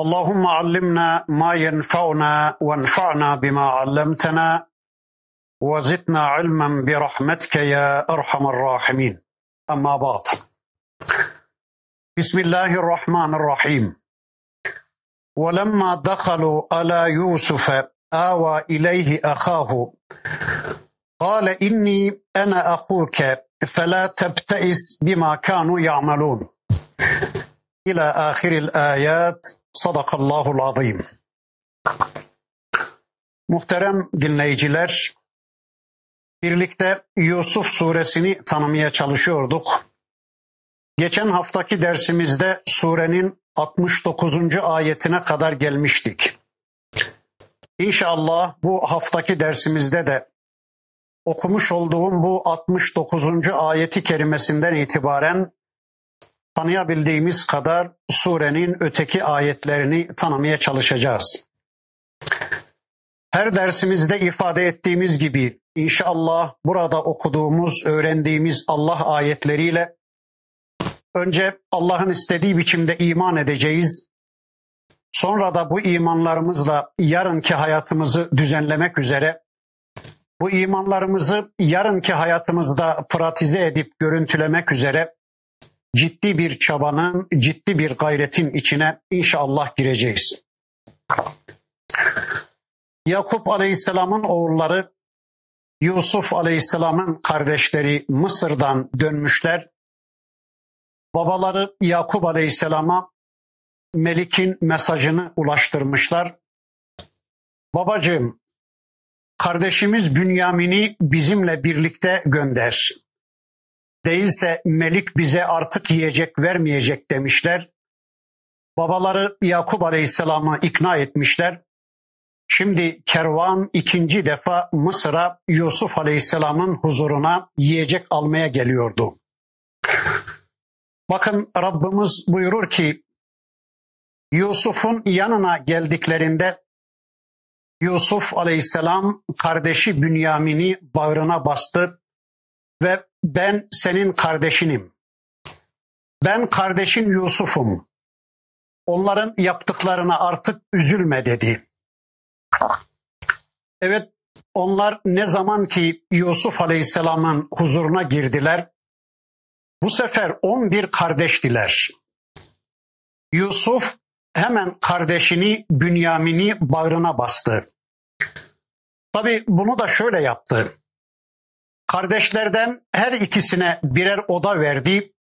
اللهم علمنا ما ينفعنا وانفعنا بما علمتنا وزدنا علما برحمتك يا أرحم الراحمين. أما بعد. بسم الله الرحمن الرحيم. ولما دخلوا على يوسف آوى إليه أخاه قال إني أنا أخوك فلا تبتئس بما كانوا يعملون. إلى آخر الآيات Sadakallahul azim. Muhterem dinleyiciler, birlikte Yusuf suresini tanımaya çalışıyorduk. Geçen haftaki dersimizde surenin 69. ayetine kadar gelmiştik. İnşallah bu haftaki dersimizde de okumuş olduğum bu 69. ayeti kerimesinden itibaren tanıyabildiğimiz kadar surenin öteki ayetlerini tanımaya çalışacağız. Her dersimizde ifade ettiğimiz gibi inşallah burada okuduğumuz, öğrendiğimiz Allah ayetleriyle önce Allah'ın istediği biçimde iman edeceğiz. Sonra da bu imanlarımızla yarınki hayatımızı düzenlemek üzere bu imanlarımızı yarınki hayatımızda pratize edip görüntülemek üzere ciddi bir çabanın, ciddi bir gayretin içine inşallah gireceğiz. Yakup Aleyhisselam'ın oğulları Yusuf Aleyhisselam'ın kardeşleri Mısır'dan dönmüşler. Babaları Yakup Aleyhisselam'a Melik'in mesajını ulaştırmışlar. Babacığım, kardeşimiz Bünyamin'i bizimle birlikte gönder. Değilse Melik bize artık yiyecek vermeyecek demişler. Babaları Yakup Aleyhisselam'ı ikna etmişler. Şimdi kervan ikinci defa Mısır'a Yusuf Aleyhisselam'ın huzuruna yiyecek almaya geliyordu. Bakın Rabbimiz buyurur ki Yusuf'un yanına geldiklerinde Yusuf Aleyhisselam kardeşi Bünyamin'i bağrına bastı ve ben senin kardeşinim. Ben kardeşin Yusuf'um. Onların yaptıklarına artık üzülme dedi. Evet onlar ne zaman ki Yusuf Aleyhisselam'ın huzuruna girdiler, bu sefer 11 kardeştiler. Yusuf hemen kardeşini Bünyamin'i bağrına bastı. Tabi bunu da şöyle yaptı. Kardeşlerden her ikisine birer oda verdi.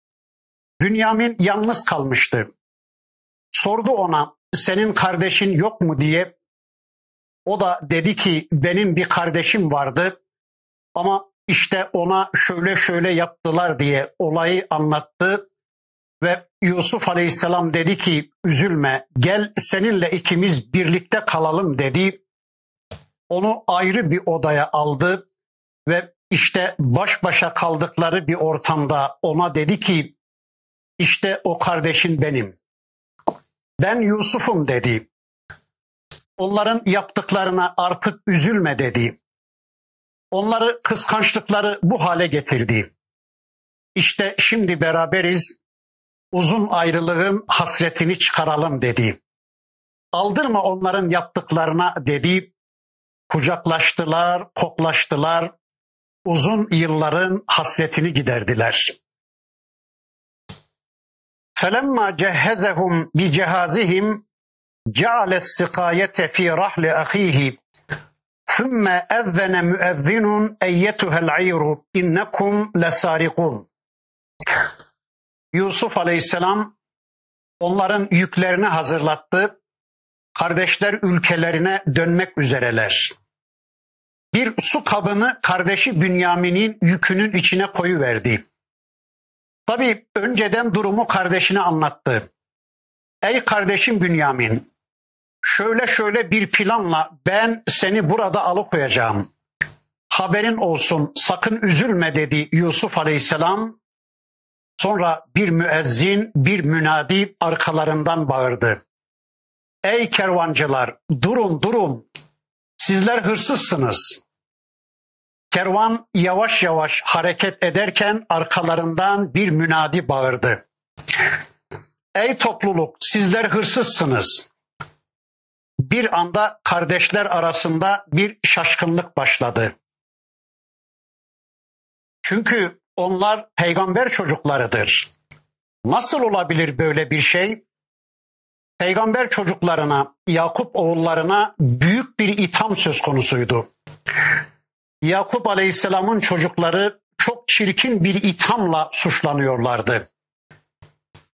Bünyamin yalnız kalmıştı. Sordu ona senin kardeşin yok mu diye. O da dedi ki benim bir kardeşim vardı ama işte ona şöyle şöyle yaptılar diye olayı anlattı ve Yusuf Aleyhisselam dedi ki üzülme gel seninle ikimiz birlikte kalalım dedi. Onu ayrı bir odaya aldı ve işte baş başa kaldıkları bir ortamda ona dedi ki işte o kardeşin benim. Ben Yusuf'um dedi. Onların yaptıklarına artık üzülme dedi. Onları kıskançlıkları bu hale getirdi. İşte şimdi beraberiz. Uzun ayrılığın hasretini çıkaralım dedi. Aldırma onların yaptıklarına dedi. Kucaklaştılar, koklaştılar, uzun yılların hasretini giderdiler. فَلَمَّا جَهَّزَهُمْ بِجَهَازِهِمْ جَعَلَ السِّقَايَةَ فِي رَحْلِ أَخِيهِ ثُمَّ أَذَّنَ مُؤَذِّنٌ اَيَّتُهَا الْعِيرُ اِنَّكُمْ لَسَارِقُونَ Yusuf Aleyhisselam onların yüklerini hazırlattı. Kardeşler ülkelerine dönmek üzereler bir su kabını kardeşi Bünyamin'in yükünün içine koyu verdi. Tabi önceden durumu kardeşine anlattı. Ey kardeşim Bünyamin, şöyle şöyle bir planla ben seni burada alıkoyacağım. Haberin olsun sakın üzülme dedi Yusuf Aleyhisselam. Sonra bir müezzin, bir münadi arkalarından bağırdı. Ey kervancılar durun durun sizler hırsızsınız. Kervan yavaş yavaş hareket ederken arkalarından bir münadi bağırdı. Ey topluluk sizler hırsızsınız. Bir anda kardeşler arasında bir şaşkınlık başladı. Çünkü onlar peygamber çocuklarıdır. Nasıl olabilir böyle bir şey? Peygamber çocuklarına, Yakup oğullarına büyük bir itham söz konusuydu. Yakup Aleyhisselam'ın çocukları çok çirkin bir ithamla suçlanıyorlardı.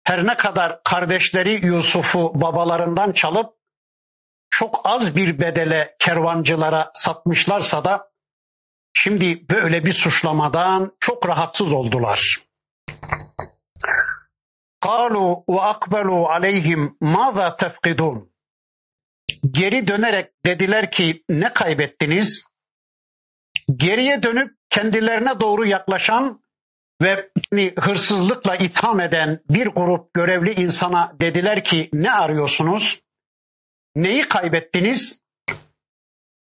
Her ne kadar kardeşleri Yusuf'u babalarından çalıp çok az bir bedele kervancılara satmışlarsa da şimdi böyle bir suçlamadan çok rahatsız oldular. قالوا وأقبلوا عليهم ماذا تفقدون Geri dönerek dediler ki ne kaybettiniz? Geriye dönüp kendilerine doğru yaklaşan ve hırsızlıkla itham eden bir grup görevli insana dediler ki ne arıyorsunuz? Neyi kaybettiniz?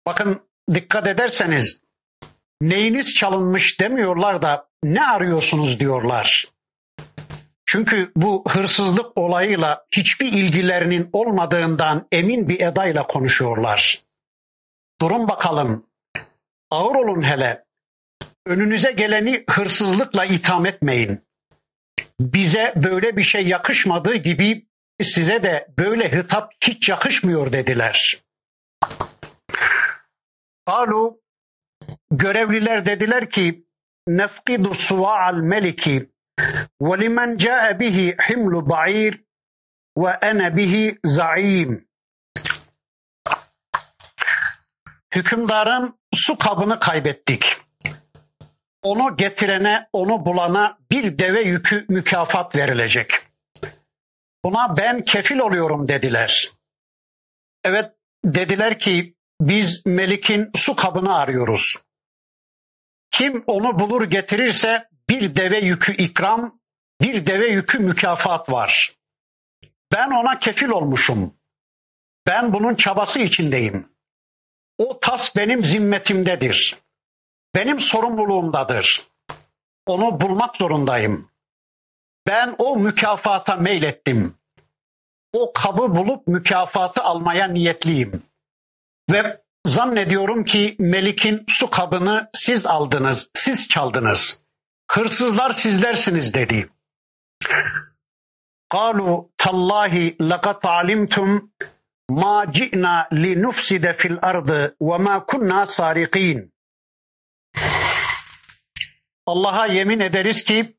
Bakın dikkat ederseniz neyiniz çalınmış demiyorlar da ne arıyorsunuz diyorlar. Çünkü bu hırsızlık olayıyla hiçbir ilgilerinin olmadığından emin bir edayla konuşuyorlar. Durun bakalım. Ağır olun hele. Önünüze geleni hırsızlıkla itham etmeyin. Bize böyle bir şey yakışmadığı gibi size de böyle hitap hiç yakışmıyor dediler. Alu görevliler dediler ki nefkidu suva'al meliki وَلِمَنْ جَاءَ بِهِ حِمْلُ بَعِيرٍ وَاَنَا بِهِ زَعِيمٌ Hükümdarın su kabını kaybettik. Onu getirene, onu bulana bir deve yükü mükafat verilecek. Buna ben kefil oluyorum dediler. Evet dediler ki biz Melik'in su kabını arıyoruz. Kim onu bulur getirirse bir deve yükü ikram, bir deve yükü mükafat var. Ben ona kefil olmuşum. Ben bunun çabası içindeyim. O tas benim zimmetimdedir. Benim sorumluluğumdadır. Onu bulmak zorundayım. Ben o mükafata meylettim. O kabı bulup mükafatı almaya niyetliyim. Ve zannediyorum ki Melik'in su kabını siz aldınız, siz çaldınız. Hırsızlar sizlersiniz dedi. قالوا تالله لقد علمتم ما جئنا لنفسد في الأرض وما كنا سارقين Allah'a yemin ederiz ki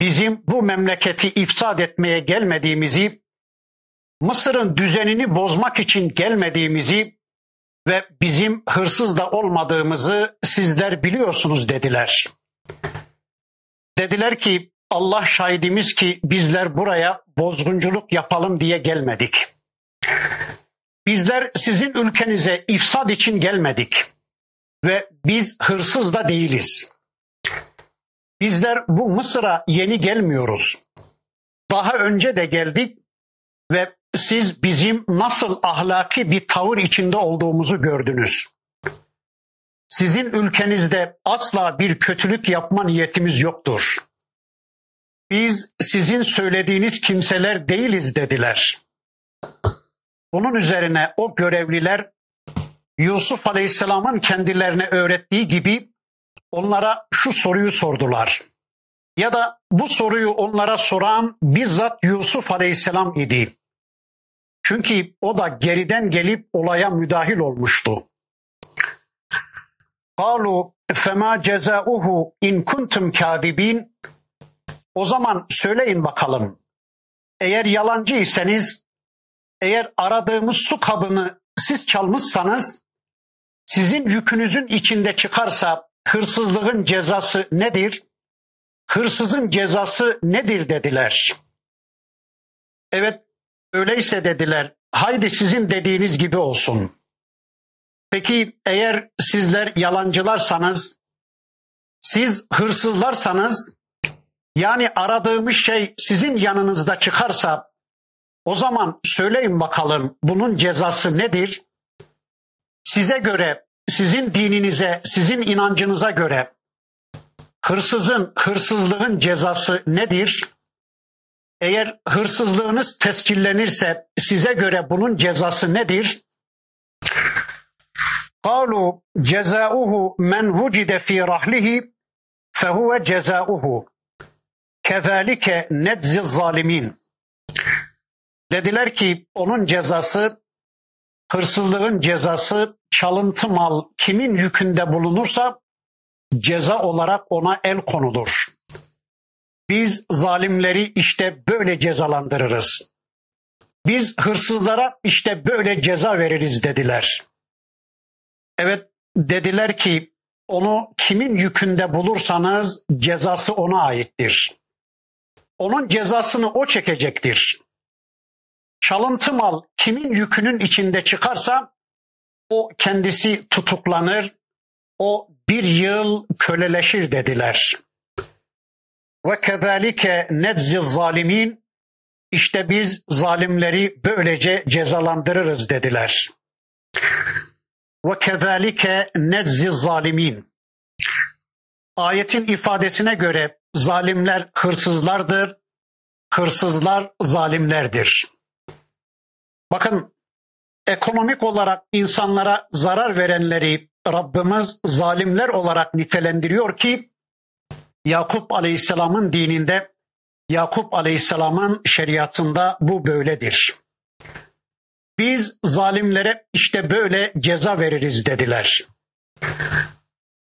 bizim bu memleketi ifsad etmeye gelmediğimizi, Mısır'ın düzenini bozmak için gelmediğimizi ve bizim hırsız da olmadığımızı sizler biliyorsunuz dediler. Dediler ki Allah şahidimiz ki bizler buraya bozgunculuk yapalım diye gelmedik. Bizler sizin ülkenize ifsad için gelmedik ve biz hırsız da değiliz. Bizler bu Mısır'a yeni gelmiyoruz. Daha önce de geldik ve siz bizim nasıl ahlaki bir tavır içinde olduğumuzu gördünüz. Sizin ülkenizde asla bir kötülük yapma niyetimiz yoktur. Biz sizin söylediğiniz kimseler değiliz dediler. Bunun üzerine o görevliler Yusuf Aleyhisselam'ın kendilerine öğrettiği gibi onlara şu soruyu sordular. Ya da bu soruyu onlara soran bizzat Yusuf Aleyhisselam idi. Çünkü o da geriden gelip olaya müdahil olmuştu. Kalu fema cezauhu in kuntum kadibin. O zaman söyleyin bakalım. Eğer yalancı iseniz, eğer aradığımız su kabını siz çalmışsanız, sizin yükünüzün içinde çıkarsa hırsızlığın cezası nedir? Hırsızın cezası nedir dediler. Evet öyleyse dediler haydi sizin dediğiniz gibi olsun. Peki eğer sizler yalancılarsanız, siz hırsızlarsanız, yani aradığımız şey sizin yanınızda çıkarsa, o zaman söyleyin bakalım bunun cezası nedir? Size göre, sizin dininize, sizin inancınıza göre hırsızın, hırsızlığın cezası nedir? Eğer hırsızlığınız tescillenirse size göre bunun cezası nedir? Kalu cezauhu men vucide fi rahlihi fehuve cezauhu. Kezalike nedzi zalimin. Dediler ki onun cezası hırsızlığın cezası çalıntı mal kimin yükünde bulunursa ceza olarak ona el konulur. Biz zalimleri işte böyle cezalandırırız. Biz hırsızlara işte böyle ceza veririz dediler. Evet dediler ki onu kimin yükünde bulursanız cezası ona aittir. Onun cezasını o çekecektir. Çalıntı mal kimin yükünün içinde çıkarsa o kendisi tutuklanır, o bir yıl köleleşir dediler. Ve kezalike nezzi zalimin işte biz zalimleri böylece cezalandırırız dediler. Ve kezalike nezzi zalimin. Ayetin ifadesine göre zalimler hırsızlardır, hırsızlar zalimlerdir. Bakın ekonomik olarak insanlara zarar verenleri Rabbimiz zalimler olarak nitelendiriyor ki Yakup Aleyhisselam'ın dininde, Yakup Aleyhisselam'ın şeriatında bu böyledir. Biz zalimlere işte böyle ceza veririz dediler.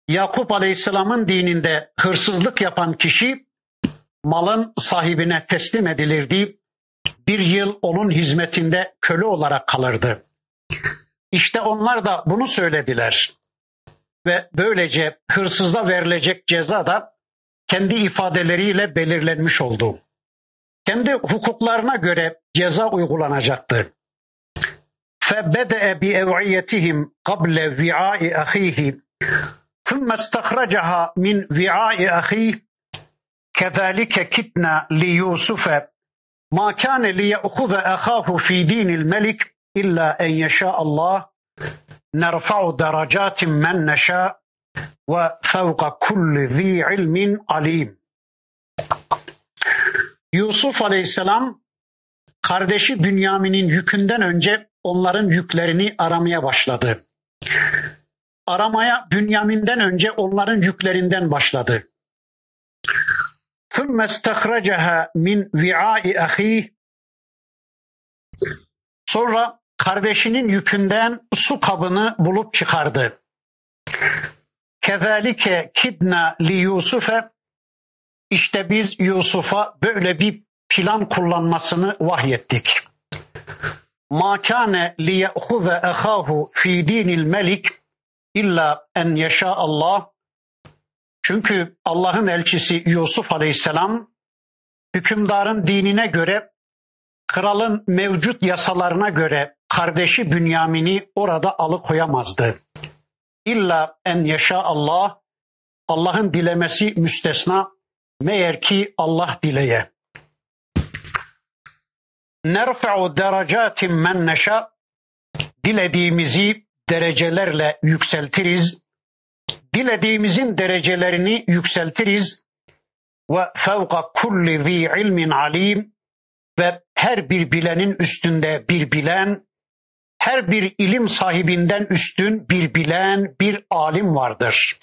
Yakup Aleyhisselam'ın dininde hırsızlık yapan kişi malın sahibine teslim edilirdi. Bir yıl onun hizmetinde köle olarak kalırdı. İşte onlar da bunu söylediler. Ve böylece hırsıza verilecek ceza da kendi ifadeleriyle belirlenmiş oldu. Kendi hukuklarına göre ceza uygulanacaktı. فبدأ بأوعيتهم قبل وعاء أخيه ثم استخرجها من وعاء أخيه كذلك كدنا ليوسف ما كان ليأخذ أخاه في دين الملك إلا أن يشاء الله نرفع درجات من نشاء وفوق كل ذي علم عليم Yusuf Aleyhisselam kardeşi Bünyamin'in yükünden önce onların yüklerini aramaya başladı. Aramaya Bünyamin'den önce onların yüklerinden başladı. ثُمَّ اسْتَخْرَجَهَا مِنْ وِعَاءِ أَخِيهِ Sonra kardeşinin yükünden su kabını bulup çıkardı. Kezalike kidna li Yusuf'e işte biz Yusuf'a böyle bir plan kullanmasını vahyettik. Ma kana li ya'khudha ahahu fi dinil melik illa en yasha Allah. Çünkü Allah'ın elçisi Yusuf Aleyhisselam hükümdarın dinine göre kralın mevcut yasalarına göre kardeşi Bünyamin'i orada alıkoyamazdı. İlla en yaşa Allah, Allah'ın dilemesi müstesna, meğer ki Allah dileye. Nerfa'u derecatin men neşa, dilediğimizi derecelerle yükseltiriz. Dilediğimizin derecelerini yükseltiriz. Ve fevka kulli zi ilmin alim ve her bir bilenin üstünde bir bilen, her bir ilim sahibinden üstün bir bilen, bir alim vardır.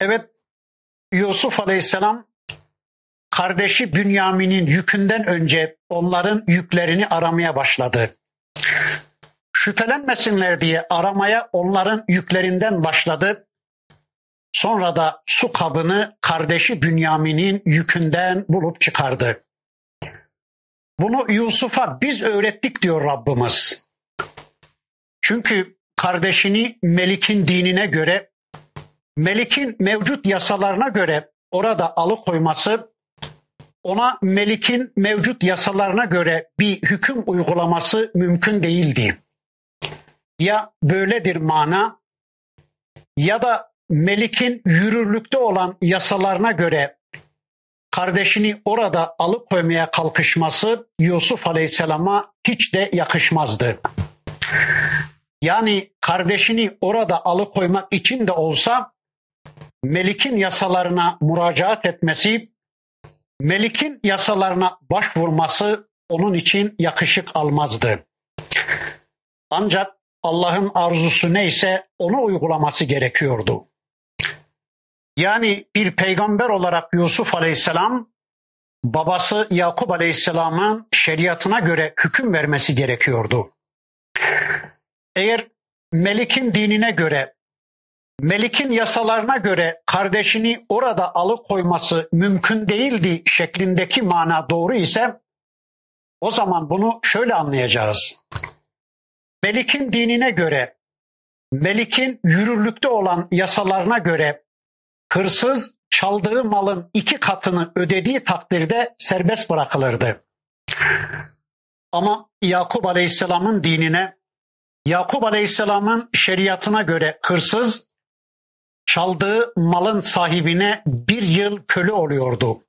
Evet, Yusuf Aleyhisselam kardeşi Bünyamin'in yükünden önce onların yüklerini aramaya başladı. Şüphelenmesinler diye aramaya onların yüklerinden başladı. Sonra da su kabını kardeşi Bünyamin'in yükünden bulup çıkardı. Bunu Yusuf'a biz öğrettik diyor Rabbimiz. Çünkü kardeşini Melik'in dinine göre, Melik'in mevcut yasalarına göre orada alıkoyması ona Melik'in mevcut yasalarına göre bir hüküm uygulaması mümkün değildi. Ya böyledir mana ya da Melik'in yürürlükte olan yasalarına göre kardeşini orada alıkoymaya kalkışması Yusuf Aleyhisselam'a hiç de yakışmazdı. Yani kardeşini orada alıkoymak için de olsa Melik'in yasalarına müracaat etmesi, Melik'in yasalarına başvurması onun için yakışık almazdı. Ancak Allah'ın arzusu neyse onu uygulaması gerekiyordu. Yani bir peygamber olarak Yusuf Aleyhisselam babası Yakup Aleyhisselam'ın şeriatına göre hüküm vermesi gerekiyordu. Eğer Melik'in dinine göre, Melik'in yasalarına göre kardeşini orada alıkoyması mümkün değildi şeklindeki mana doğru ise o zaman bunu şöyle anlayacağız. Melik'in dinine göre, Melik'in yürürlükte olan yasalarına göre hırsız çaldığı malın iki katını ödediği takdirde serbest bırakılırdı. Ama Yakup Aleyhisselam'ın dinine, Yakup Aleyhisselam'ın şeriatına göre hırsız çaldığı malın sahibine bir yıl köle oluyordu.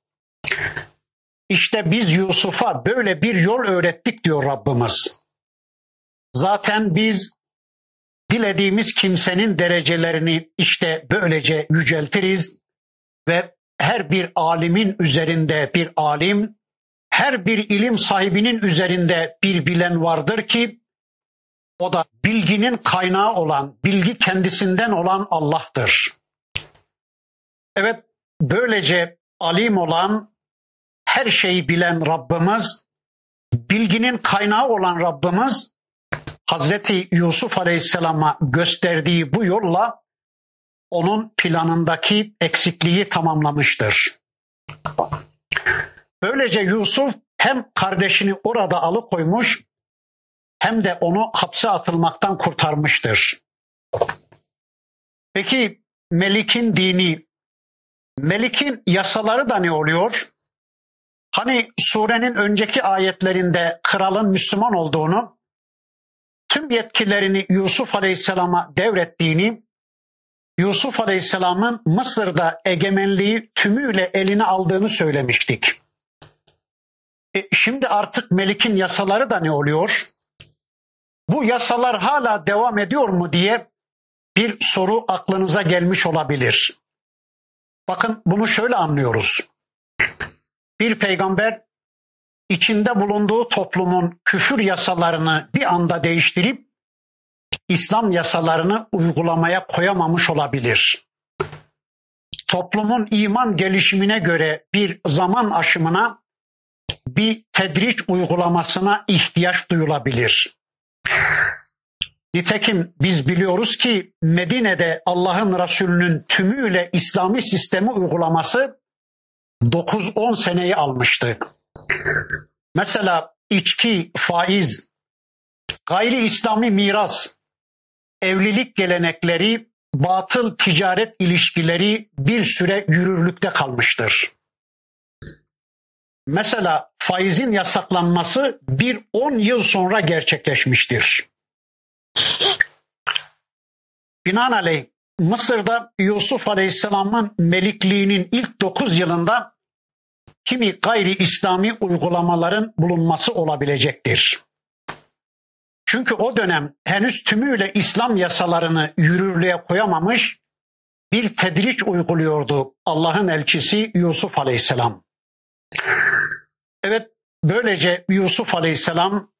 İşte biz Yusuf'a böyle bir yol öğrettik diyor Rabbimiz. Zaten biz dilediğimiz kimsenin derecelerini işte böylece yüceltiriz ve her bir alimin üzerinde bir alim, her bir ilim sahibinin üzerinde bir bilen vardır ki o da bilginin kaynağı olan, bilgi kendisinden olan Allah'tır. Evet, böylece alim olan, her şeyi bilen Rabbimiz, bilginin kaynağı olan Rabbimiz Hazreti Yusuf Aleyhisselam'a gösterdiği bu yolla onun planındaki eksikliği tamamlamıştır. Böylece Yusuf hem kardeşini orada alıkoymuş hem de onu hapse atılmaktan kurtarmıştır. Peki Melik'in dini, Melik'in yasaları da ne oluyor? Hani surenin önceki ayetlerinde kralın Müslüman olduğunu, tüm yetkilerini Yusuf Aleyhisselam'a devrettiğini, Yusuf Aleyhisselam'ın Mısır'da egemenliği tümüyle eline aldığını söylemiştik. E, şimdi artık Melik'in yasaları da ne oluyor? Bu yasalar hala devam ediyor mu diye bir soru aklınıza gelmiş olabilir. Bakın bunu şöyle anlıyoruz. Bir peygamber içinde bulunduğu toplumun küfür yasalarını bir anda değiştirip İslam yasalarını uygulamaya koyamamış olabilir. Toplumun iman gelişimine göre bir zaman aşımına, bir tedriç uygulamasına ihtiyaç duyulabilir. Nitekim biz biliyoruz ki Medine'de Allah'ın Resulü'nün tümüyle İslami sistemi uygulaması 9-10 seneyi almıştı. Mesela içki, faiz, gayri İslami miras, evlilik gelenekleri, batıl ticaret ilişkileri bir süre yürürlükte kalmıştır. Mesela faizin yasaklanması bir on yıl sonra gerçekleşmiştir. Binaenaleyh Mısır'da Yusuf Aleyhisselam'ın melikliğinin ilk dokuz yılında kimi gayri İslami uygulamaların bulunması olabilecektir. Çünkü o dönem henüz tümüyle İslam yasalarını yürürlüğe koyamamış bir tedriç uyguluyordu Allah'ın elçisi Yusuf Aleyhisselam. Evet böylece Yusuf Aleyhisselam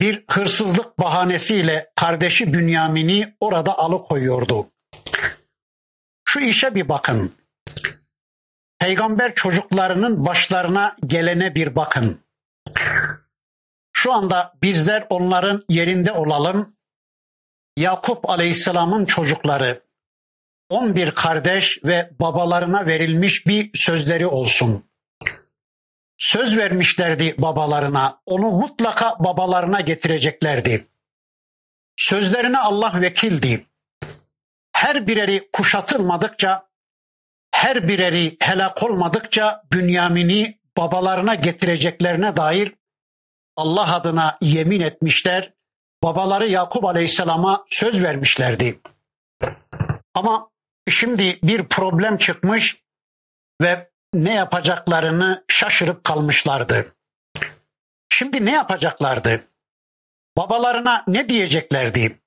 bir hırsızlık bahanesiyle kardeşi Bünyamin'i orada alıkoyuyordu. Şu işe bir bakın. Peygamber çocuklarının başlarına gelene bir bakın. Şu anda bizler onların yerinde olalım. Yakup Aleyhisselam'ın çocukları 11 kardeş ve babalarına verilmiş bir sözleri olsun. Söz vermişlerdi babalarına, onu mutlaka babalarına getireceklerdi. Sözlerine Allah vekildi. Her bireri kuşatılmadıkça, her bireri helak olmadıkça Bünyamin'i babalarına getireceklerine dair Allah adına yemin etmişler. Babaları Yakup Aleyhisselam'a söz vermişlerdi. Ama şimdi bir problem çıkmış ve ne yapacaklarını şaşırıp kalmışlardı. Şimdi ne yapacaklardı? Babalarına ne diyeceklerdi?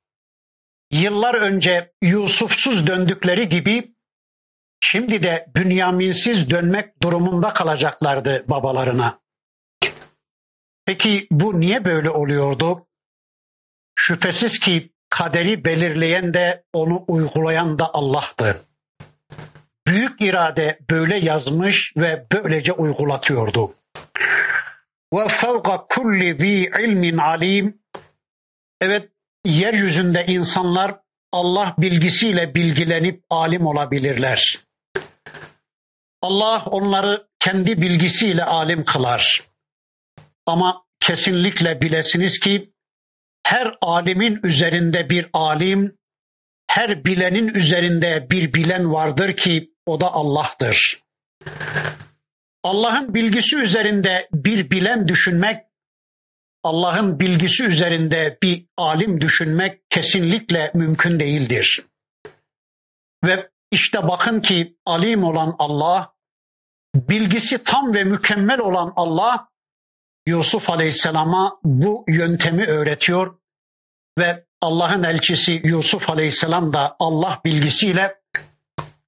Yıllar önce Yusufsuz döndükleri gibi şimdi de Bünyaminsiz dönmek durumunda kalacaklardı babalarına. Peki bu niye böyle oluyordu? Şüphesiz ki kaderi belirleyen de onu uygulayan da Allah'tı. Büyük irade böyle yazmış ve böylece uygulatıyordu. Ve fevka kulli zi ilmin alim. Evet yeryüzünde insanlar Allah bilgisiyle bilgilenip alim olabilirler. Allah onları kendi bilgisiyle alim kılar. Ama kesinlikle bilesiniz ki her alimin üzerinde bir alim, her bilenin üzerinde bir bilen vardır ki o da Allah'tır. Allah'ın bilgisi üzerinde bir bilen düşünmek, Allah'ın bilgisi üzerinde bir alim düşünmek kesinlikle mümkün değildir. Ve işte bakın ki alim olan Allah, bilgisi tam ve mükemmel olan Allah, Yusuf Aleyhisselam'a bu yöntemi öğretiyor ve Allah'ın elçisi Yusuf Aleyhisselam da Allah bilgisiyle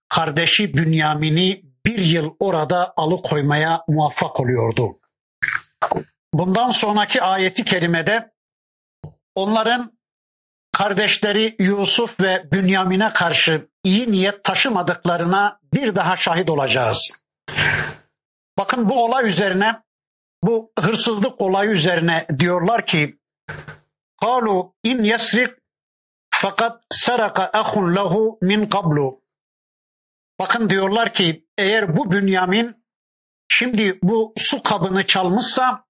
kardeşi Bünyamin'i bir yıl orada alıkoymaya muvaffak oluyordu. Bundan sonraki ayeti kerimede onların kardeşleri Yusuf ve Bünyamin'e karşı iyi niyet taşımadıklarına bir daha şahit olacağız. Bakın bu olay üzerine, bu hırsızlık olayı üzerine diyorlar ki Kalu in yasrik fakat saraka ahun lahu min qablu. Bakın diyorlar ki eğer bu Bünyamin şimdi bu su kabını çalmışsa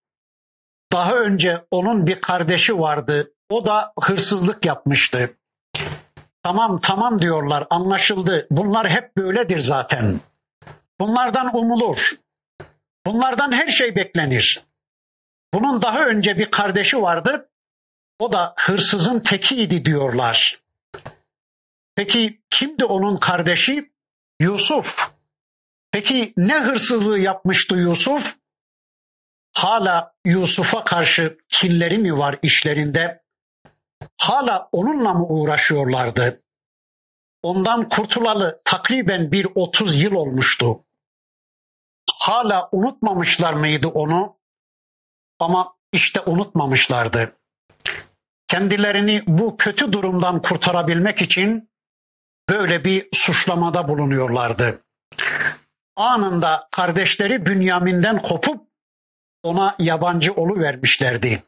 daha önce onun bir kardeşi vardı. O da hırsızlık yapmıştı. Tamam tamam diyorlar anlaşıldı. Bunlar hep böyledir zaten. Bunlardan umulur. Bunlardan her şey beklenir. Bunun daha önce bir kardeşi vardı. O da hırsızın tekiydi diyorlar. Peki kimdi onun kardeşi? Yusuf. Peki ne hırsızlığı yapmıştı Yusuf? Hala Yusuf'a karşı kinleri mi var işlerinde? Hala onunla mı uğraşıyorlardı? Ondan kurtulalı takriben bir 30 yıl olmuştu. Hala unutmamışlar mıydı onu? Ama işte unutmamışlardı. Kendilerini bu kötü durumdan kurtarabilmek için böyle bir suçlamada bulunuyorlardı. Anında kardeşleri Bünyamin'den kopup ona yabancı olu vermişlerdi.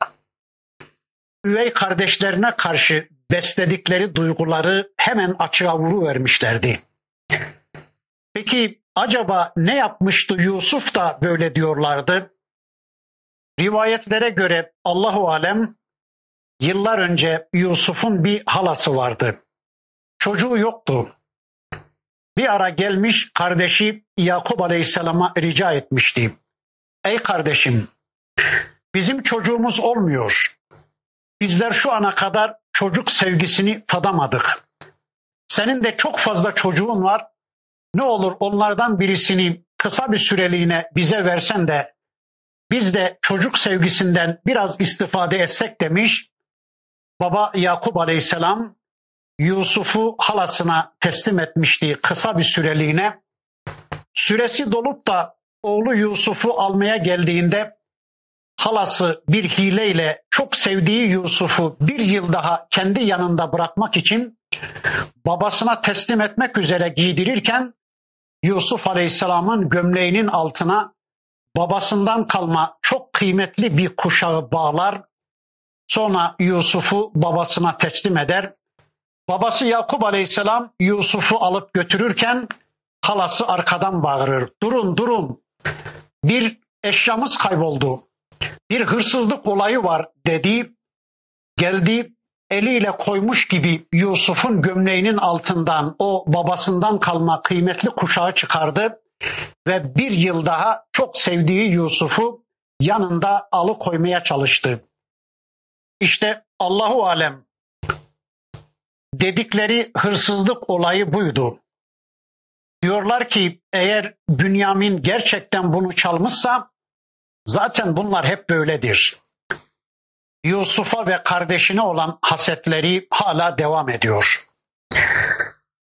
Üvey kardeşlerine karşı besledikleri duyguları hemen açığa vuru vermişlerdi. Peki acaba ne yapmıştı Yusuf da böyle diyorlardı? Rivayetlere göre Allahu alem yıllar önce Yusuf'un bir halası vardı. Çocuğu yoktu. Bir ara gelmiş kardeşi Yakup Aleyhisselam'a rica etmişti. Ey kardeşim bizim çocuğumuz olmuyor. Bizler şu ana kadar çocuk sevgisini tadamadık. Senin de çok fazla çocuğun var. Ne olur onlardan birisini kısa bir süreliğine bize versen de biz de çocuk sevgisinden biraz istifade etsek demiş. Baba Yakup Aleyhisselam Yusuf'u halasına teslim etmişti kısa bir süreliğine. Süresi dolup da oğlu Yusuf'u almaya geldiğinde halası bir hileyle çok sevdiği Yusuf'u bir yıl daha kendi yanında bırakmak için babasına teslim etmek üzere giydirirken Yusuf Aleyhisselam'ın gömleğinin altına babasından kalma çok kıymetli bir kuşağı bağlar. Sonra Yusuf'u babasına teslim eder. Babası Yakup Aleyhisselam Yusuf'u alıp götürürken halası arkadan bağırır. Durun durun bir eşyamız kayboldu. Bir hırsızlık olayı var dedi. Geldi eliyle koymuş gibi Yusuf'un gömleğinin altından o babasından kalma kıymetli kuşağı çıkardı. ve bir yıl daha çok sevdiği Yusuf'u yanında alıkoymaya çalıştı. İşte Allahu alem dedikleri hırsızlık olayı buydu. Diyorlar ki eğer Bünyamin gerçekten bunu çalmışsa zaten bunlar hep böyledir. Yusuf'a ve kardeşine olan hasetleri hala devam ediyor.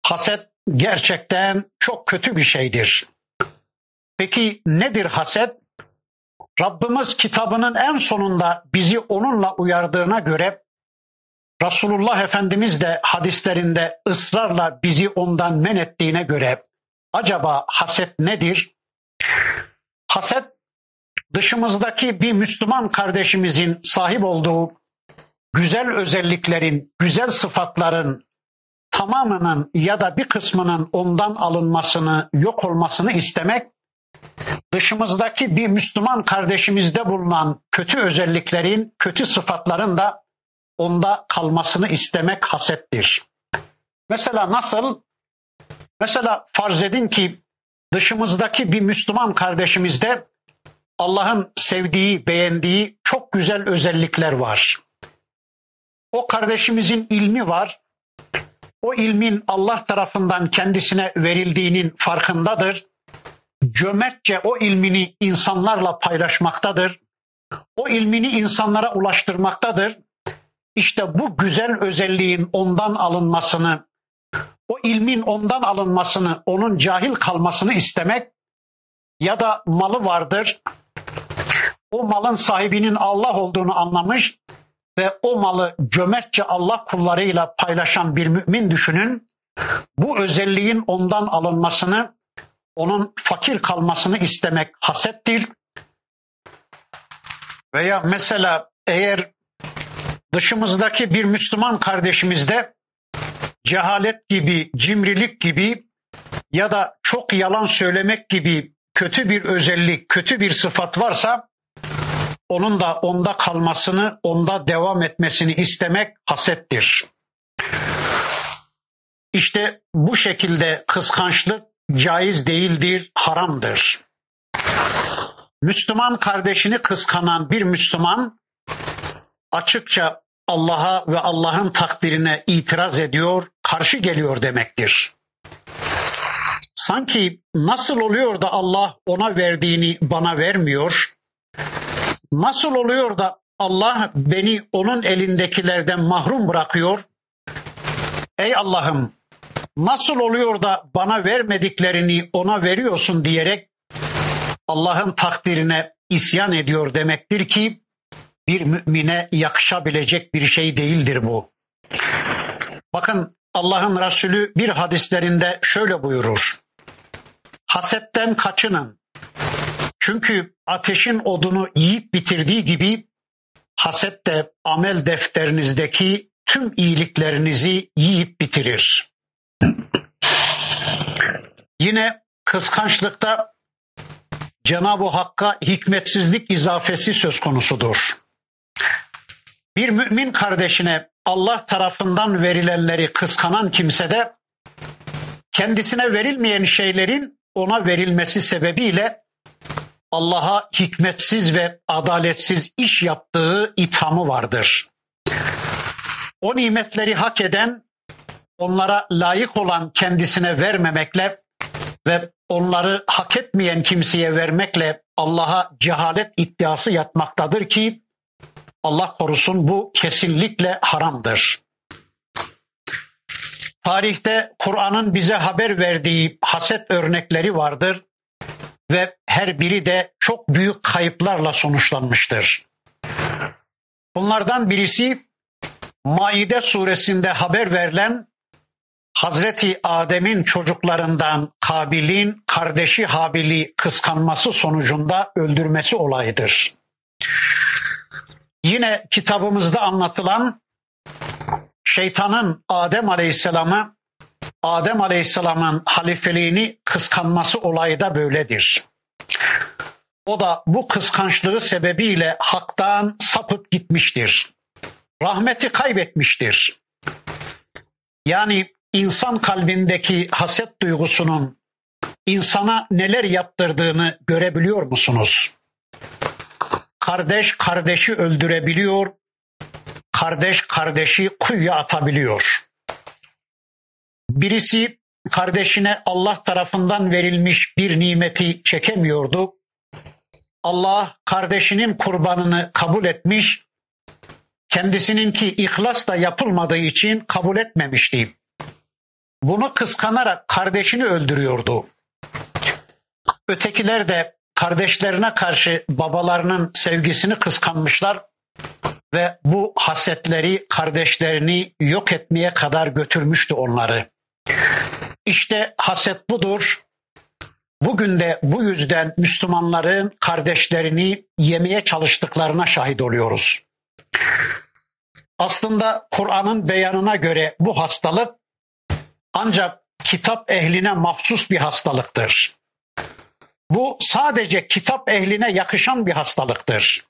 Haset gerçekten çok kötü bir şeydir. Peki nedir haset? Rabbimiz kitabının en sonunda bizi onunla uyardığına göre Resulullah Efendimiz de hadislerinde ısrarla bizi ondan men ettiğine göre acaba haset nedir? Haset dışımızdaki bir Müslüman kardeşimizin sahip olduğu güzel özelliklerin, güzel sıfatların tamamının ya da bir kısmının ondan alınmasını, yok olmasını istemek, dışımızdaki bir Müslüman kardeşimizde bulunan kötü özelliklerin, kötü sıfatların da onda kalmasını istemek hasettir. Mesela nasıl? Mesela farz edin ki dışımızdaki bir Müslüman kardeşimizde Allah'ın sevdiği, beğendiği çok güzel özellikler var. O kardeşimizin ilmi var. O ilmin Allah tarafından kendisine verildiğinin farkındadır. Cömertçe o ilmini insanlarla paylaşmaktadır. O ilmini insanlara ulaştırmaktadır. İşte bu güzel özelliğin ondan alınmasını, o ilmin ondan alınmasını, onun cahil kalmasını istemek ya da malı vardır, o malın sahibinin Allah olduğunu anlamış ve o malı cömertçe Allah kullarıyla paylaşan bir mümin düşünün. Bu özelliğin ondan alınmasını, onun fakir kalmasını istemek hasettir. Veya mesela eğer dışımızdaki bir Müslüman kardeşimizde cehalet gibi, cimrilik gibi ya da çok yalan söylemek gibi kötü bir özellik, kötü bir sıfat varsa onun da onda kalmasını, onda devam etmesini istemek hasettir. İşte bu şekilde kıskançlık caiz değildir, haramdır. Müslüman kardeşini kıskanan bir Müslüman açıkça Allah'a ve Allah'ın takdirine itiraz ediyor, karşı geliyor demektir. Sanki nasıl oluyor da Allah ona verdiğini bana vermiyor? Nasıl oluyor da Allah beni onun elindekilerden mahrum bırakıyor? Ey Allah'ım nasıl oluyor da bana vermediklerini ona veriyorsun diyerek Allah'ın takdirine isyan ediyor demektir ki bir mümine yakışabilecek bir şey değildir bu. Bakın Allah'ın Resulü bir hadislerinde şöyle buyurur. Hasetten kaçının. Çünkü ateşin odunu yiyip bitirdiği gibi haset de amel defterinizdeki tüm iyiliklerinizi yiyip bitirir. Yine kıskançlıkta Cenab-ı Hakk'a hikmetsizlik izafesi söz konusudur. Bir mümin kardeşine Allah tarafından verilenleri kıskanan kimse de kendisine verilmeyen şeylerin ona verilmesi sebebiyle Allah'a hikmetsiz ve adaletsiz iş yaptığı ithamı vardır. O nimetleri hak eden, onlara layık olan kendisine vermemekle ve onları hak etmeyen kimseye vermekle Allah'a cehalet iddiası yatmaktadır ki Allah korusun bu kesinlikle haramdır. Tarihte Kur'an'ın bize haber verdiği haset örnekleri vardır ve her biri de çok büyük kayıplarla sonuçlanmıştır. Bunlardan birisi Maide suresinde haber verilen Hazreti Adem'in çocuklarından Kabil'in kardeşi Habil'i kıskanması sonucunda öldürmesi olayıdır. Yine kitabımızda anlatılan şeytanın Adem Aleyhisselam'ı Adem Aleyhisselam'ın halifeliğini kıskanması olayı da böyledir. O da bu kıskançlığı sebebiyle haktan sapıp gitmiştir. Rahmeti kaybetmiştir. Yani insan kalbindeki haset duygusunun insana neler yaptırdığını görebiliyor musunuz? Kardeş kardeşi öldürebiliyor, kardeş kardeşi kuyuya atabiliyor. Birisi kardeşine Allah tarafından verilmiş bir nimeti çekemiyordu. Allah kardeşinin kurbanını kabul etmiş, kendisininki ihlasla yapılmadığı için kabul etmemişti. Bunu kıskanarak kardeşini öldürüyordu. Ötekiler de kardeşlerine karşı babalarının sevgisini kıskanmışlar ve bu hasetleri kardeşlerini yok etmeye kadar götürmüştü onları. İşte haset budur. Bugün de bu yüzden Müslümanların kardeşlerini yemeye çalıştıklarına şahit oluyoruz. Aslında Kur'an'ın beyanına göre bu hastalık ancak kitap ehline mahsus bir hastalıktır. Bu sadece kitap ehline yakışan bir hastalıktır.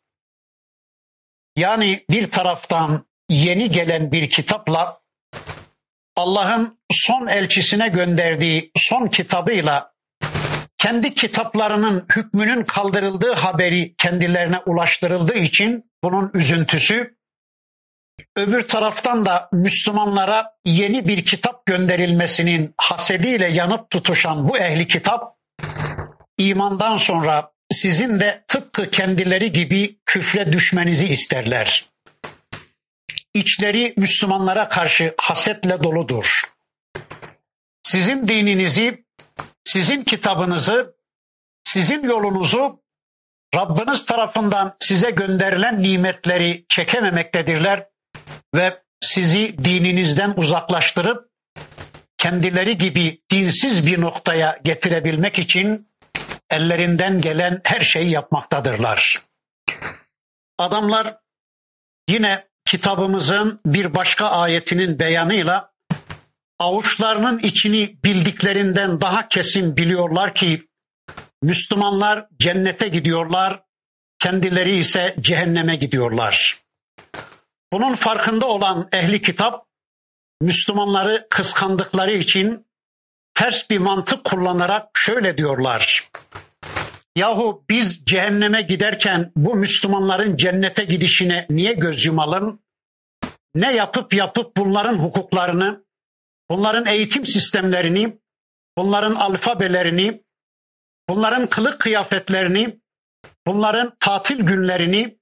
Yani bir taraftan yeni gelen bir kitapla Allah'ın son elçisine gönderdiği son kitabıyla kendi kitaplarının hükmünün kaldırıldığı haberi kendilerine ulaştırıldığı için bunun üzüntüsü öbür taraftan da Müslümanlara yeni bir kitap gönderilmesinin hasediyle yanıp tutuşan bu ehli kitap imandan sonra sizin de tıpkı kendileri gibi küfre düşmenizi isterler. İçleri Müslümanlara karşı hasetle doludur. Sizin dininizi, sizin kitabınızı, sizin yolunuzu Rabbiniz tarafından size gönderilen nimetleri çekememektedirler ve sizi dininizden uzaklaştırıp kendileri gibi dinsiz bir noktaya getirebilmek için ellerinden gelen her şeyi yapmaktadırlar. Adamlar yine kitabımızın bir başka ayetinin beyanıyla avuçlarının içini bildiklerinden daha kesin biliyorlar ki Müslümanlar cennete gidiyorlar, kendileri ise cehenneme gidiyorlar. Bunun farkında olan ehli kitap Müslümanları kıskandıkları için ters bir mantık kullanarak şöyle diyorlar. Yahu biz cehenneme giderken bu Müslümanların cennete gidişine niye göz yumalım? Ne yapıp yapıp bunların hukuklarını, bunların eğitim sistemlerini, bunların alfabelerini, bunların kılık kıyafetlerini, bunların tatil günlerini,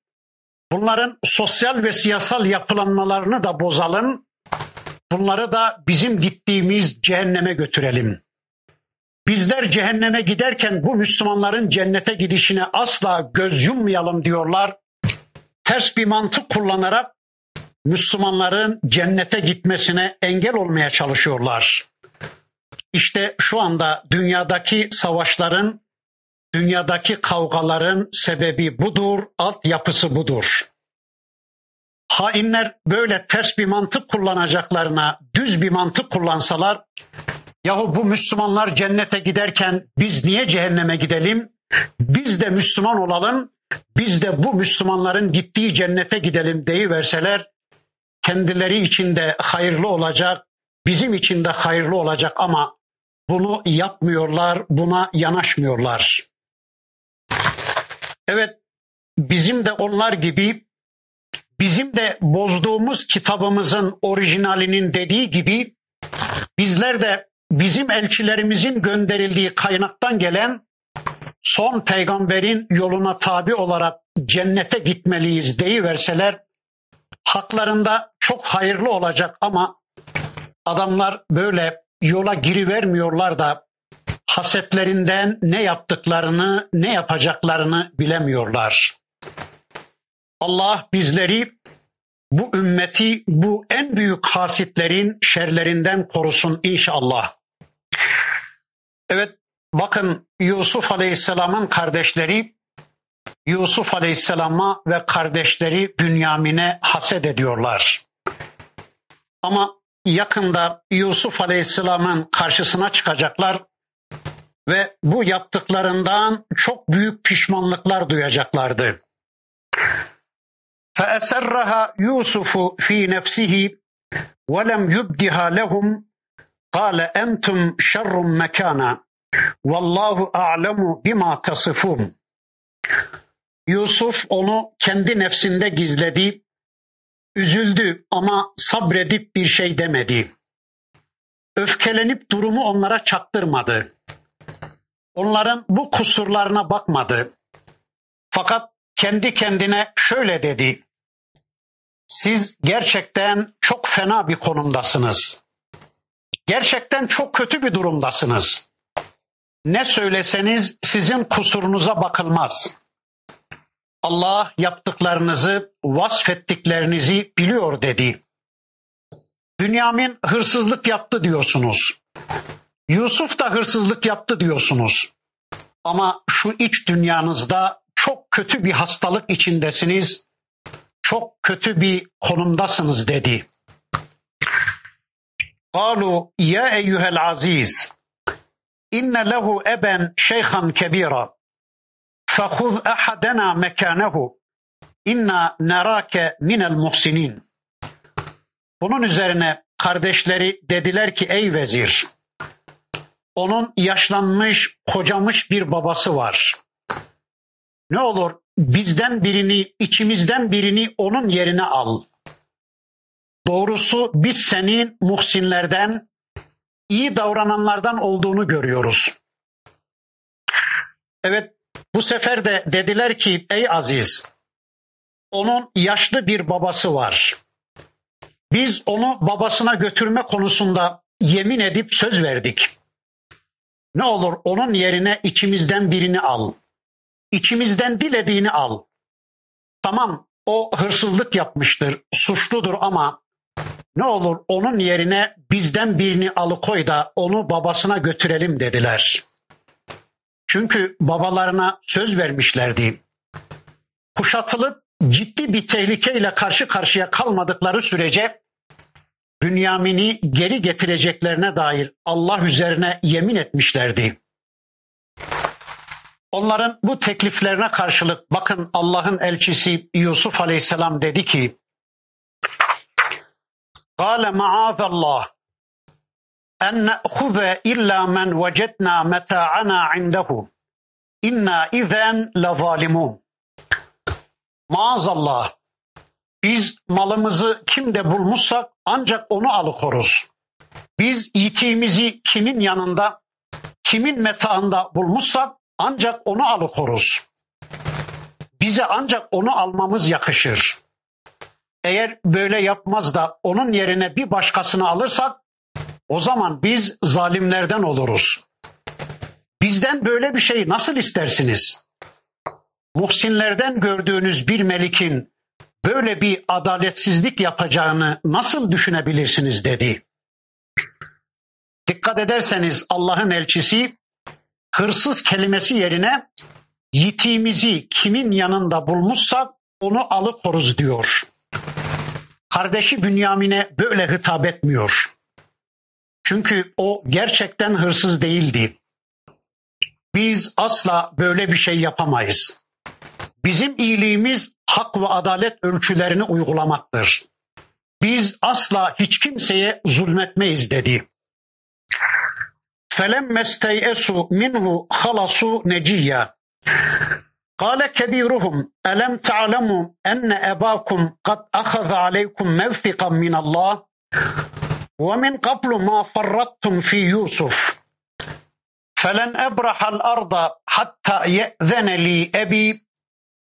bunların sosyal ve siyasal yapılanmalarını da bozalım. Bunları da bizim gittiğimiz cehenneme götürelim. Bizler cehenneme giderken bu Müslümanların cennete gidişine asla göz yummayalım diyorlar. Ters bir mantık kullanarak Müslümanların cennete gitmesine engel olmaya çalışıyorlar. İşte şu anda dünyadaki savaşların, dünyadaki kavgaların sebebi budur, altyapısı budur. Hainler böyle ters bir mantık kullanacaklarına düz bir mantık kullansalar Yahu bu Müslümanlar cennete giderken biz niye cehenneme gidelim? Biz de Müslüman olalım. Biz de bu Müslümanların gittiği cennete gidelim deyiverseler kendileri için de hayırlı olacak, bizim için de hayırlı olacak ama bunu yapmıyorlar, buna yanaşmıyorlar. Evet, bizim de onlar gibi bizim de bozduğumuz kitabımızın orijinalinin dediği gibi bizler de bizim elçilerimizin gönderildiği kaynaktan gelen son peygamberin yoluna tabi olarak cennete gitmeliyiz deyiverseler haklarında çok hayırlı olacak ama adamlar böyle yola girivermiyorlar da hasetlerinden ne yaptıklarını, ne yapacaklarını bilemiyorlar. Allah bizleri bu ümmeti bu en büyük hasitlerin şerlerinden korusun inşallah. Evet bakın Yusuf Aleyhisselam'ın kardeşleri Yusuf Aleyhisselam'a ve kardeşleri Bünyamin'e haset ediyorlar. Ama yakında Yusuf Aleyhisselam'ın karşısına çıkacaklar ve bu yaptıklarından çok büyük pişmanlıklar duyacaklardı. فأسرها يوسف في نفسه ولم يبدها لهم قال أنتم شر مكانا Vallahu a'lemu bima tasifun. Yusuf onu kendi nefsinde gizledi. Üzüldü ama sabredip bir şey demedi. Öfkelenip durumu onlara çaktırmadı. Onların bu kusurlarına bakmadı. Fakat kendi kendine şöyle dedi. Siz gerçekten çok fena bir konumdasınız. Gerçekten çok kötü bir durumdasınız. Ne söyleseniz sizin kusurunuza bakılmaz. Allah yaptıklarınızı, vasfettiklerinizi biliyor dedi. Bünyamin hırsızlık yaptı diyorsunuz. Yusuf da hırsızlık yaptı diyorsunuz. Ama şu iç dünyanızda çok kötü bir hastalık içindesiniz. Çok kötü bir konumdasınız dedi. قالوا يا أيها العزيز inne lehu eben şeyhan kebira fehuz ahadena mekanehu inna nerake minel muhsinin. Bunun üzerine kardeşleri dediler ki ey vezir onun yaşlanmış, kocamış bir babası var. Ne olur bizden birini, içimizden birini onun yerine al. Doğrusu biz senin muhsinlerden, iyi davrananlardan olduğunu görüyoruz. Evet, bu sefer de dediler ki ey Aziz, onun yaşlı bir babası var. Biz onu babasına götürme konusunda yemin edip söz verdik. Ne olur onun yerine içimizden birini al. İçimizden dilediğini al. Tamam o hırsızlık yapmıştır, suçludur ama ne olur onun yerine bizden birini alıkoy da onu babasına götürelim dediler. Çünkü babalarına söz vermişlerdi. Kuşatılıp ciddi bir tehlikeyle karşı karşıya kalmadıkları sürece Bünyamin'i geri getireceklerine dair Allah üzerine yemin etmişlerdi. Onların bu tekliflerine karşılık bakın Allah'ın elçisi Yusuf Aleyhisselam dedi ki قال معاذ الله أن نأخذ إلا من وجدنا متاعنا عنده إنا إذن لظالمون Maazallah biz malımızı kimde bulmuşsak ancak onu alıkoruz. Biz yitiğimizi kimin yanında, kimin metaında bulmuşsak ancak onu alıkoruz. Bize ancak onu almamız yakışır. Eğer böyle yapmaz da onun yerine bir başkasını alırsak o zaman biz zalimlerden oluruz. Bizden böyle bir şey nasıl istersiniz? Muhsinlerden gördüğünüz bir melikin böyle bir adaletsizlik yapacağını nasıl düşünebilirsiniz dedi. Dikkat ederseniz Allah'ın elçisi hırsız kelimesi yerine yitiğimizi kimin yanında bulmuşsak onu alıkoruz diyor Kardeşi Bünyamin'e böyle hitap etmiyor. Çünkü o gerçekten hırsız değildi. Biz asla böyle bir şey yapamayız. Bizim iyiliğimiz hak ve adalet ölçülerini uygulamaktır. Biz asla hiç kimseye zulmetmeyiz dedi. فَلَمَّ اسْتَيْأَسُوا مِنْهُ خَلَصُوا نَجِيًّا قال كبيرهم ألم تعلموا أن أباكم قد أخذ عليكم موثقا من الله ومن قبل ما فرطتم في يوسف فلن أبرح الأرض حتى يأذن لي أبي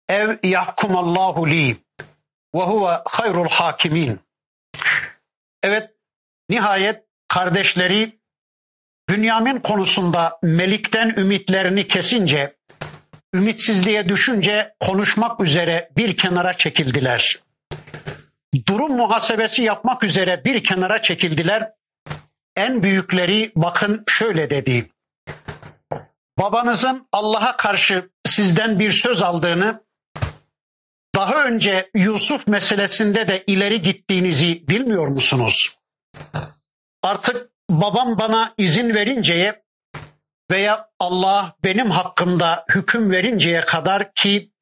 أو يحكم الله لي وهو خير الحاكمين Evet nihayet kardeşleri Bünyamin konusunda Melik'ten ümitlerini kesince ümitsizliğe düşünce konuşmak üzere bir kenara çekildiler. Durum muhasebesi yapmak üzere bir kenara çekildiler. En büyükleri bakın şöyle dedi. Babanızın Allah'a karşı sizden bir söz aldığını, daha önce Yusuf meselesinde de ileri gittiğinizi bilmiyor musunuz? Artık babam bana izin verinceye veya Allah benim hakkımda hüküm verinceye kadar ki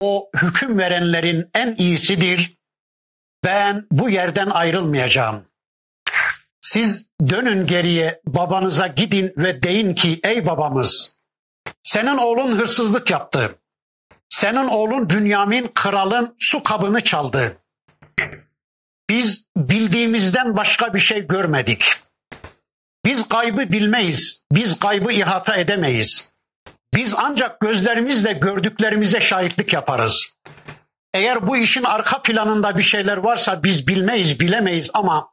o hüküm verenlerin en iyisidir. Ben bu yerden ayrılmayacağım. Siz dönün geriye babanıza gidin ve deyin ki ey babamız senin oğlun hırsızlık yaptı. Senin oğlun Bünyamin kralın su kabını çaldı. Biz bildiğimizden başka bir şey görmedik. Biz gaybı bilmeyiz. Biz gaybı ihata edemeyiz. Biz ancak gözlerimizle gördüklerimize şahitlik yaparız. Eğer bu işin arka planında bir şeyler varsa biz bilmeyiz, bilemeyiz ama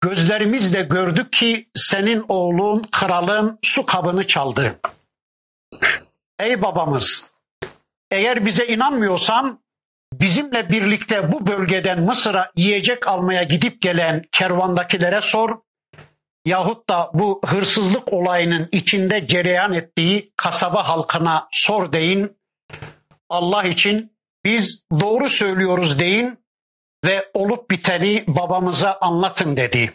gözlerimizle gördük ki senin oğlun kralın su kabını çaldı. Ey babamız, eğer bize inanmıyorsan bizimle birlikte bu bölgeden Mısır'a yiyecek almaya gidip gelen kervandakilere sor yahut da bu hırsızlık olayının içinde cereyan ettiği kasaba halkına sor deyin. Allah için biz doğru söylüyoruz deyin ve olup biteni babamıza anlatın dedi.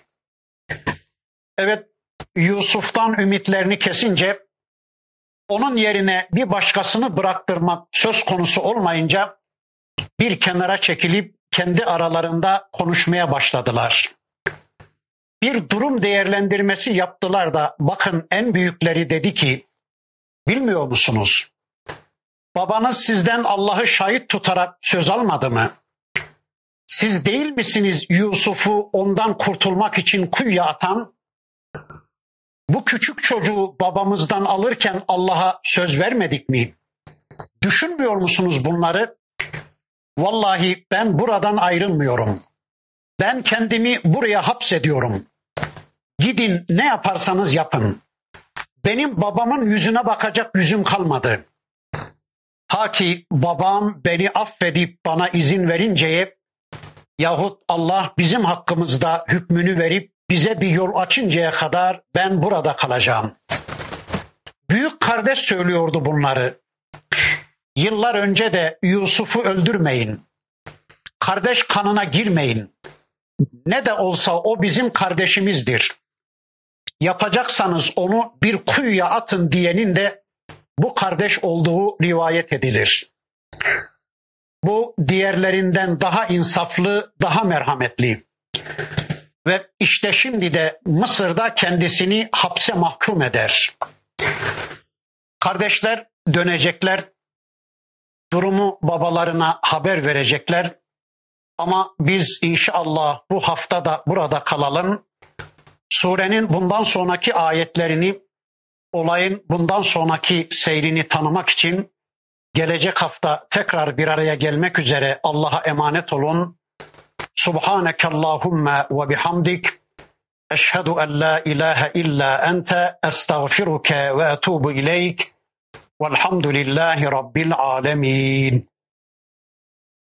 Evet Yusuf'tan ümitlerini kesince onun yerine bir başkasını bıraktırmak söz konusu olmayınca bir kenara çekilip kendi aralarında konuşmaya başladılar. Bir durum değerlendirmesi yaptılar da bakın en büyükleri dedi ki bilmiyor musunuz? Babanız sizden Allah'ı şahit tutarak söz almadı mı? Siz değil misiniz Yusuf'u ondan kurtulmak için kuyuya atan? Bu küçük çocuğu babamızdan alırken Allah'a söz vermedik mi? Düşünmüyor musunuz bunları? Vallahi ben buradan ayrılmıyorum. Ben kendimi buraya hapsediyorum. Gidin ne yaparsanız yapın. Benim babamın yüzüne bakacak yüzüm kalmadı. Ta ki babam beni affedip bana izin verinceye yahut Allah bizim hakkımızda hükmünü verip bize bir yol açıncaya kadar ben burada kalacağım. Büyük kardeş söylüyordu bunları. Yıllar önce de Yusuf'u öldürmeyin. Kardeş kanına girmeyin. Ne de olsa o bizim kardeşimizdir. Yapacaksanız onu bir kuyuya atın diyenin de bu kardeş olduğu rivayet edilir. Bu diğerlerinden daha insaflı, daha merhametli. Ve işte şimdi de Mısır'da kendisini hapse mahkum eder. Kardeşler dönecekler, durumu babalarına haber verecekler. Ama biz inşallah bu hafta da burada kalalım. Surenin bundan sonraki ayetlerini, olayın bundan sonraki seyrini tanımak için gelecek hafta tekrar bir araya gelmek üzere Allah'a emanet olun. Subhaneke Allahumma ve bihamdik. Eşhedü en la ilahe illa ente estağfiruke ve etubu ileyk. Velhamdülillahi Rabbil alemin.